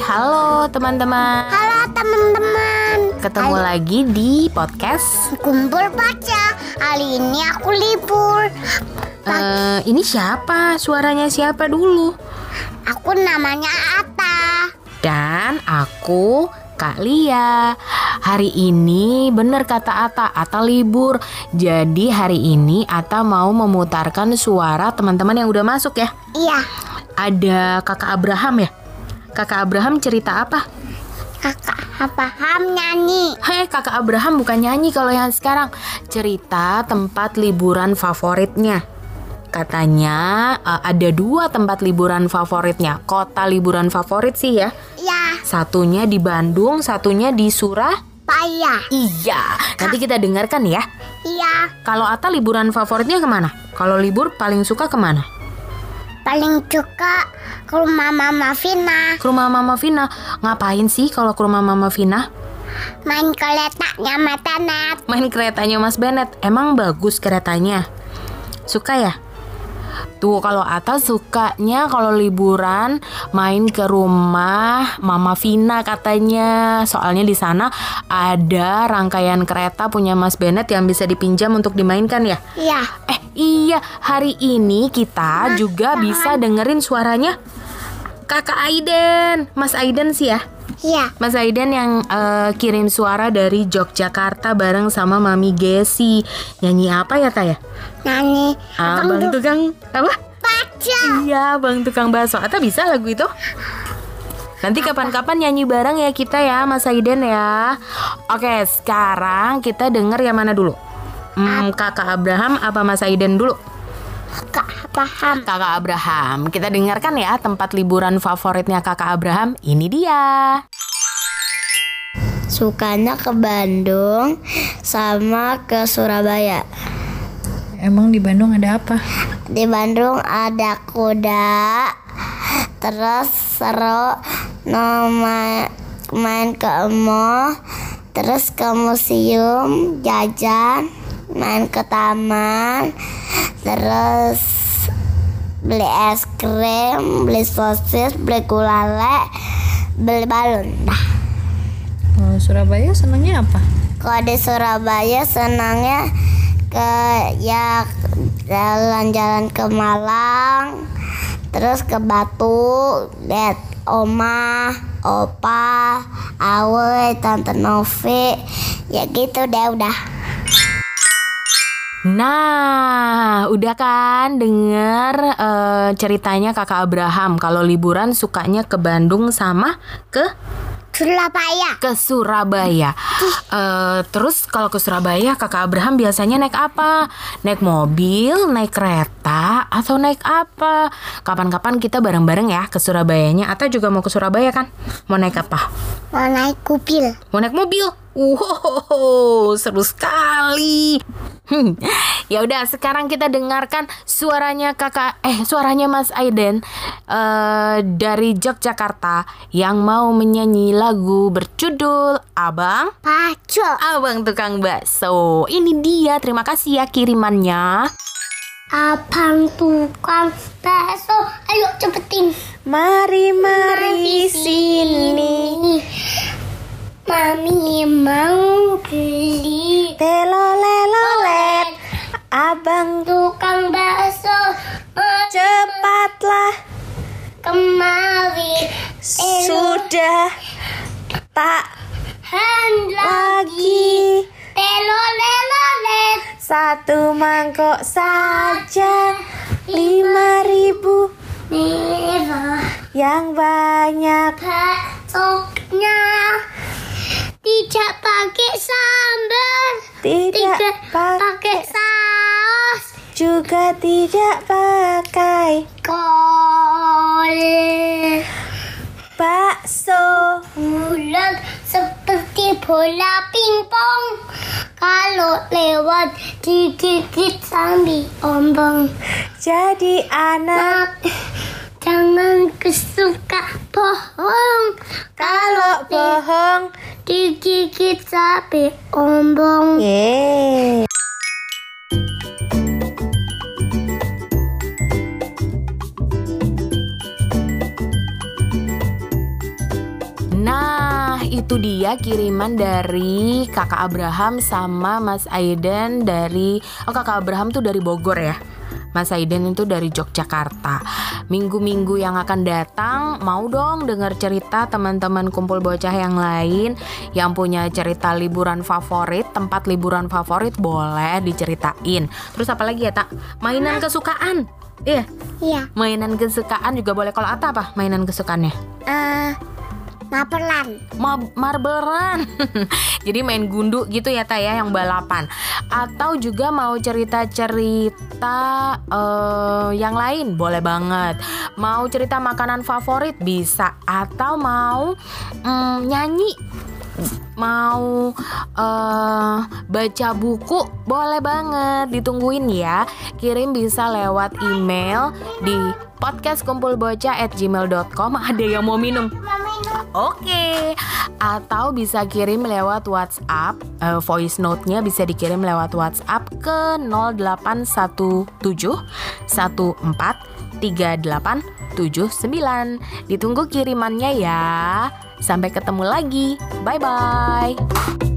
halo teman-teman. Halo teman-teman. Ketemu lagi di podcast. Kumpul baca. Hari ini aku libur. Eh, ini siapa? Suaranya siapa dulu? Aku namanya Ata. Dan aku Kak Lia. Hari ini bener kata Ata, Ata libur. Jadi hari ini Ata mau memutarkan suara teman-teman yang udah masuk ya. Iya, Ada Kakak Abraham ya. Kakak Abraham cerita apa? kakak paham nyanyi. Hei, Kakak Abraham bukan nyanyi kalau yang sekarang. Cerita tempat liburan favoritnya. Katanya eh, ada dua tempat liburan favoritnya. Kota liburan favorit sih ya. Ya, Satunya di Bandung, satunya di Surah. payah. Iya, nanti kita dengarkan ya. Iya, Kalau Ata liburan favoritnya ke mana? Kalau libur paling suka ke mana? paling suka ke rumah Mama Vina. Ke rumah Mama Vina. Ngapain sih kalau ke rumah Mama Vina? Main keretanya Metenet. Main keretanya Mas Bennett. Emang bagus keretanya? Suka ya? Tuh kalau Ata sukanya kalau liburan main ke rumah Mama Vina katanya. Soalnya di sana ada rangkaian kereta punya Mas Bennett yang bisa dipinjam untuk dimainkan ya. Iya, Eh iya, hari ini kita juga bisa dengerin suaranya Kakak Aiden, Mas Aiden sih ya. Iya. Mas Aiden yang eh, kirim suara dari Yogyakarta bareng sama Mami Gesi. Nyanyi apa ya kak ya? Nyanyi. Ah, Abang bang tuh tukang apa? baca. Iya, bang tukang bakso. Atau bisa lagu itu? Nanti kapan-kapan nyanyi bareng ya kita ya, Mas Aiden ya. Oke, sekarang kita denger yang mana dulu? Hmm, kakak Abraham apa Mas Aiden dulu? Kak paham. Kakak Abraham. Kita dengarkan ya tempat liburan favoritnya Kakak Abraham. Ini dia. Sukanya ke Bandung sama ke Surabaya. Emang di Bandung ada apa? Di Bandung ada kuda, terus seru nama main ke mall, terus ke museum, jajan, main ke taman, terus beli es krim, beli sosis, beli gulale, beli balon. Nah, Surabaya senangnya apa? kalau di Surabaya senangnya ke ya jalan-jalan ke Malang, terus ke Batu, lihat oma, opa, awe, tante Novi, ya gitu deh udah. Nah, udah kan denger eh, ceritanya Kakak Abraham kalau liburan sukanya ke Bandung sama ke Surabaya, ke Surabaya. Eh, terus kalau ke Surabaya Kakak Abraham biasanya naik apa? Naik mobil, naik kereta, atau naik apa? Kapan-kapan kita bareng-bareng ya ke Surabayanya. Atau juga mau ke Surabaya kan? Mau naik apa? mau naik kupil. Mau naik mobil? Wow, seru sekali. Hmm. Ya udah, sekarang kita dengarkan suaranya kakak, eh suaranya Mas Aiden eh dari Yogyakarta yang mau menyanyi lagu berjudul Abang Paco, Abang Tukang Bakso. Ini dia, terima kasih ya kirimannya. abang tukang bakso, ayo cepetin. Mari Mari sini. Mami mau beli Sudah. Tak lagi. Lelo let. Satu mangkok saja. Lima ribu. Yang banyak. Baksoknya Tidak pakai sambal. Tidak pakai pakai saus. Juga tidak pakai Kol bola pingpong. Kalau lewat digigit sambil ombong. Jadi anak Nak, jangan kesuka bohong. Kalau bohong digigit sambil ombong. Yeay dia kiriman dari kakak Abraham sama Mas Aiden dari oh kakak Abraham tuh dari Bogor ya. Mas Aiden itu dari Yogyakarta. Minggu-minggu yang akan datang mau dong dengar cerita teman-teman kumpul bocah yang lain yang punya cerita liburan favorit, tempat liburan favorit boleh diceritain. Terus apa lagi ya, Tak? Mainan kesukaan. Iya, Iya. mainan kesukaan juga boleh. Kalau Ata apa mainan kesukaannya? Eh, mapelan. Ma marble run Jadi main gundu gitu ya Ta ya yang balapan. Atau juga mau cerita-cerita eh, yang lain. Boleh banget. Mau cerita makanan favorit? Bisa. Atau mau mm, nyanyi? Mau eh baca buku? Boleh banget. Ditungguin ya. Kirim bisa lewat email di podcastkumpulbocah@gmail.com ada yang mau minum Oke, atau bisa kirim lewat WhatsApp. Eh, voice note-nya bisa dikirim lewat WhatsApp ke 0817 14 3879. Ditunggu kirimannya ya. Sampai ketemu lagi. Bye bye.